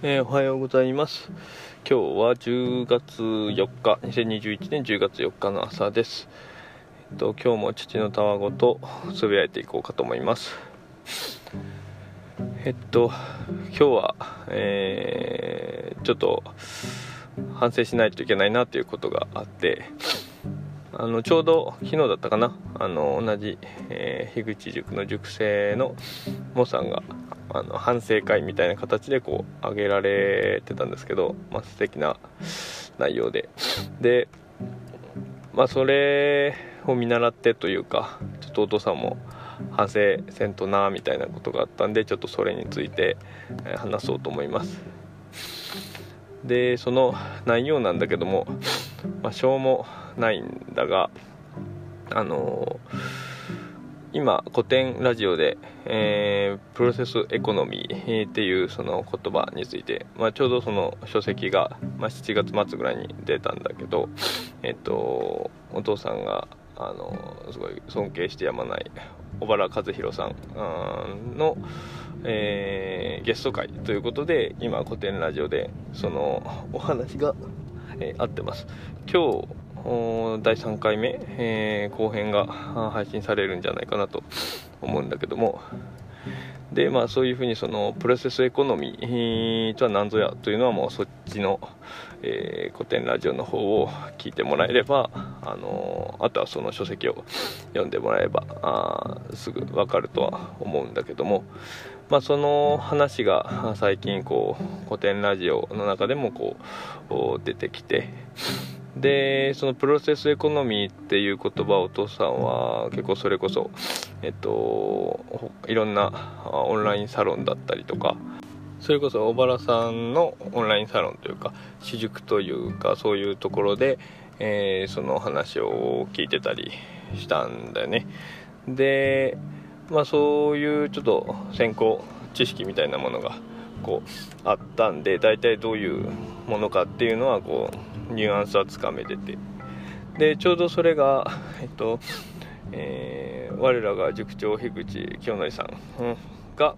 えー、おはようございます。今日は10月4日2021年10月4日の朝です、えっと、今日も父のたわごとつぶやいていこうかと思います。えっと今日は、えー、ちょっと反省しないといけないなということがあってあのちょうど昨日だったかな。あの同じ、えー、樋口塾の塾生のモさんがあの反省会みたいな形でこう挙げられてたんですけど、まあ、素敵な内容で。でまあそれを見習ってというかちょっとお父さんも反省せんとなみたいなことがあったんでちょっとそれについて話そうと思います。でその内容なんだけども、まあ、しょうもないんだがあのー今古典ラジオで、えー、プロセスエコノミーっていうその言葉について、まあ、ちょうどその書籍が、まあ、7月末ぐらいに出たんだけど、えっと、お父さんがあのすごい尊敬してやまない小原和弘さんの、えー、ゲスト会ということで今古典ラジオでそのお話が、えー、合ってます。今日第3回目、えー、後編が配信されるんじゃないかなと思うんだけども。でまあそういうふうにそのプロセスエコノミーとは何ぞやというのはもうそっちの、えー、古典ラジオの方を聞いてもらえればあのあとはその書籍を読んでもらえばあすぐ分かるとは思うんだけども。まあ、その話が最近こう古典ラジオの中でもこう出てきてでそのプロセスエコノミーっていう言葉をお父さんは結構それこそえっといろんなオンラインサロンだったりとかそれこそ小原さんのオンラインサロンというか私塾というかそういうところで、えー、その話を聞いてたりしたんだよね。でまあそういうちょっと先行知識みたいなものがこうあったんで大体どういうものかっていうのはこうニュアンスはつかめてて。でちょうどそれが えっとえー、我らが塾長樋口清則さんが、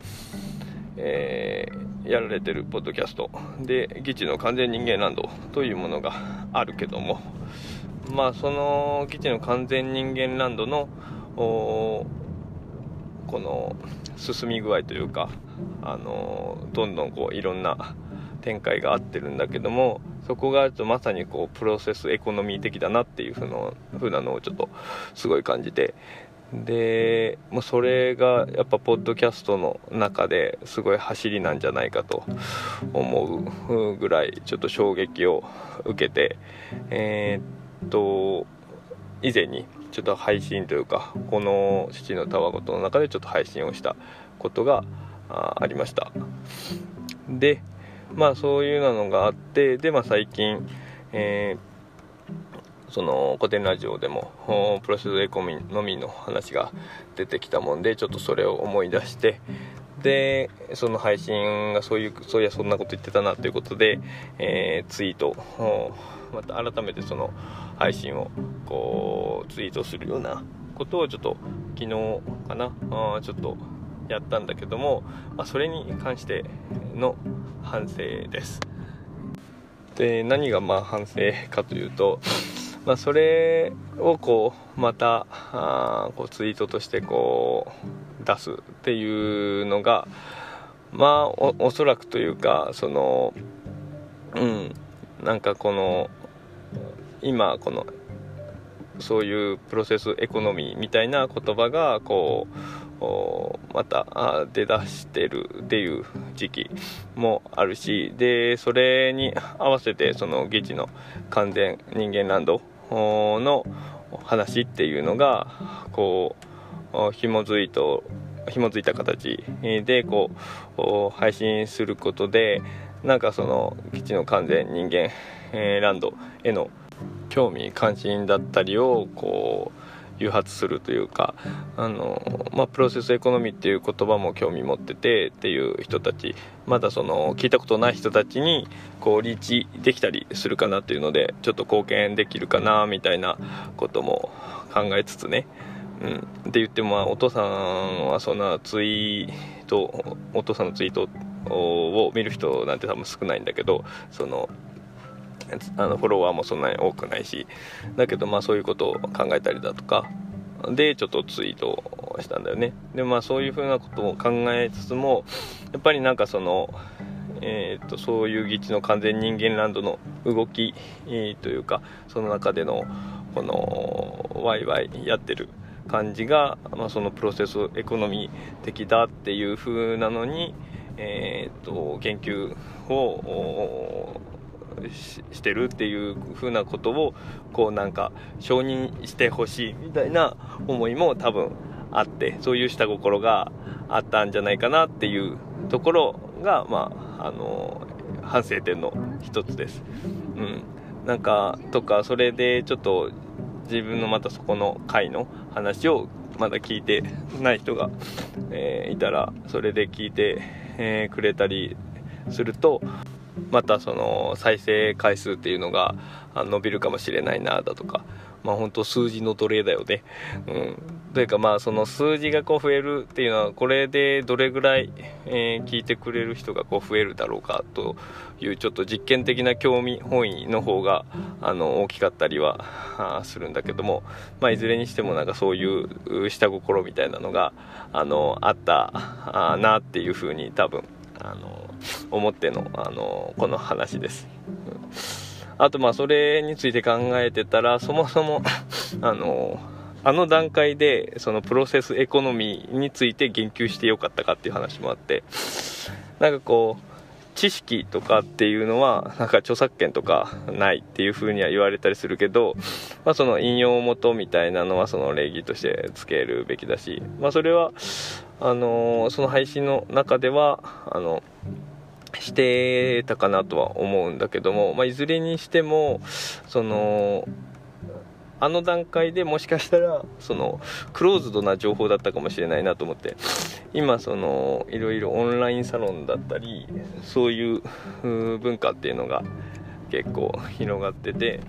えー、やられてるポッドキャスト。で「基地の完全人間ランド」というものがあるけども。まあその基地の完全人間ランドのこの進み具合というかあのどんどんこういろんな展開が合ってるんだけども。そこがまさにこうプロセスエコノミー的だなっていうふうなのをちょっとすごい感じて。でもうそれがやっぱポッドキャストの中ですごい走りなんじゃないかと思うぐらいちょっと衝撃を受けて。えー、っと以前にちょっと配信というかこの父のたわごとの中でちょっと配信をしたことがありました。でまあそういうのがあってで、まあ、最近、えー、その古典ラジオでもプロセスエコノミの話が出てきたもんでちょっとそれを思い出してでその配信がそういうそういやそんなこと言ってたなということで、えー、ツイートまた改めてその配信をこうツイートするようなことをちょっと昨日かなあちょっとやったんだけども、まあ、それに関しての反省です。で何がまあ反省かというと、まあ、それをこうまたあこうツイートとしてこう出すっていうのがまあおおそらくというかそのうんなんかこの今このそういうプロセスエコノミーみたいな言葉がこうまた出だしてるっていう時期もあるしでそれに合わせてその議事の完全人間ランドの話っていうのがこう紐づいと紐づいた形でこう配信することでなんかその基地の完全人間、ランドへの興味関心だったりをこう誘発するというかあの、まあ、プロセスエコノミーっていう言葉も興味持っててっていう人たちまだその聞いたことない人たちにこうリーチできたりするかなっていうのでちょっと貢献できるかなみたいなことも考えつつね。うん、って言っても、まあ、お父さんはそんなツイートお父さんのツイートを見る人なんて多分少ないんだけどその あのフォロワーもそんなに多くないしだけどまあそういうことを考えたりだとかでちょっとツイートしたんだよね。でまあそういうふうなことを考えつつもやっぱりなんかそのえーと、そういう議地の完全人間ランドの動き、えー、というかその中でのこのワイワイやってる感じが、まあ、そのプロセスエコノミー的だっていう風なのに、えーと、言及をしてるっていう風なことをこうなんか承認してほしいみたいな思いも多分あってそういう下心があったんじゃないかなっていうところがまああの反省点の一つです。うん、なんかとかそれでちょっと自分のまたそこの回の話をまだ聞いてない人が、えー、いたらそれで聞いて、えー、くれたりするとまたその再生回数っていうのが伸びるかもしれないなだとかまあ本当数字の奴隷だよね。うん。というかまあその数字がこう増えるっていうのはこれでどれぐらい、え、聞いてくれる人がこう増えるだろうかというちょっと実験的な興味本位の方があの大きかったりはするんだけども、まあいずれにしてもなんかそういう下心みたいなのがあのあったなっていうふうに多分あの思ってのあのこの話です。あとまあそれについて考えてたらそもそも あのあの段階でそのプロセスエコノミーについて言及してよかったかっていう話もあってなんかこう知識とかっていうのはなんか著作権とかないっていう風には言われたりするけど、まあ、その引用元みたいなのはその礼儀としてつけるべきだし、まあ、それはあのその配信の中ではあのしてたかなとは思うんだけども、まあ、いずれにしてもそのあの段階でもしかしたらそのクローズドな情報だったかもしれないなと思って今そのいろいろオンラインサロンだったりそういう文化っていうのが結構広がってて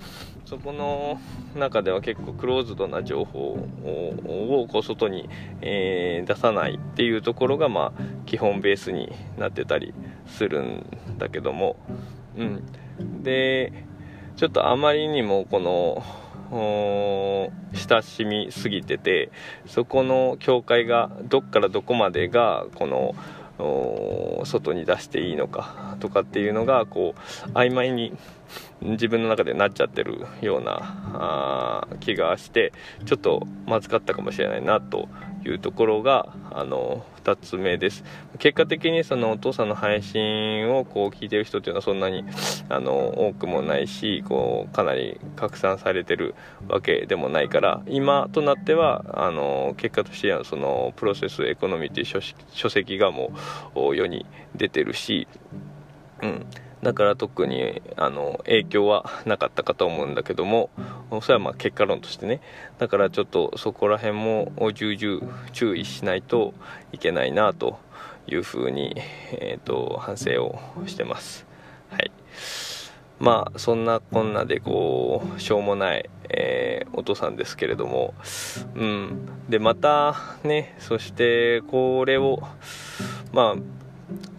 そこの中では結構クローズドな情報をこう外に、えー、出さないっていうところがまあ基本ベースになってたりするんだけども、うん、でちょっとあまりにもこの親しみすぎててそこの境界がどっからどこまでがこの外に出していいのかとかっていうのがこう曖昧に自分の中でなっちゃってるような気がしてちょっとまずかったかもしれないなというところがあの2つ目です。結果的にそのお父さんの配信をこう聞いてる人っていうのはそんなにあの多くもないしこうかなり拡散されてるわけでもないから今となってはあの結果としてはそのプロセスエコノミーっていう書籍がもう世に出てるしうん。だから特にあの影響はなかったかと思うんだけどもそれはまあ結果論としてね。だからちょっとそこら辺も重々注意しないといけないなというふうに、えーと、反省をしてます。はい。まあそんなこんなでこうしょうもない、えー、お父さんですけれども。うん。でまたねそしてこれをまあ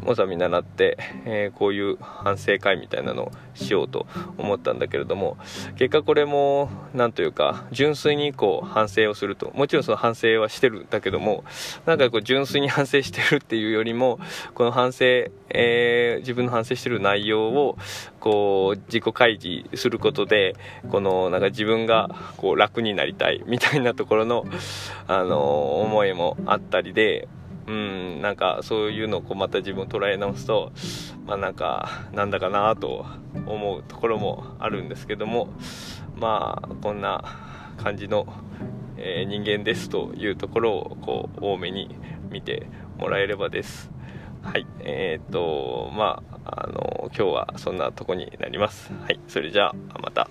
モザ見習って、えー、こういう反省会みたいなのをしようと思ったんだけれども結果これも何というか純粋にこう反省をするともちろんその反省はしてるんだけどもなんかこう純粋に反省してるっていうよりもこの反省、えー、自分の反省してる内容をこう自己開示することでこのなんか自分がこう楽になりたいみたいなところの、あの思いもあったりでうんなんかそういうのをこうまた自分を捉え直すとまあなんかなんだかなと思うところもあるんですけどもまあこんな感じの、えー、人間ですというところをこう多めに見てもらえればです。はいえー、っとまああの今日はそんなとこになります。はいそれじゃあまた。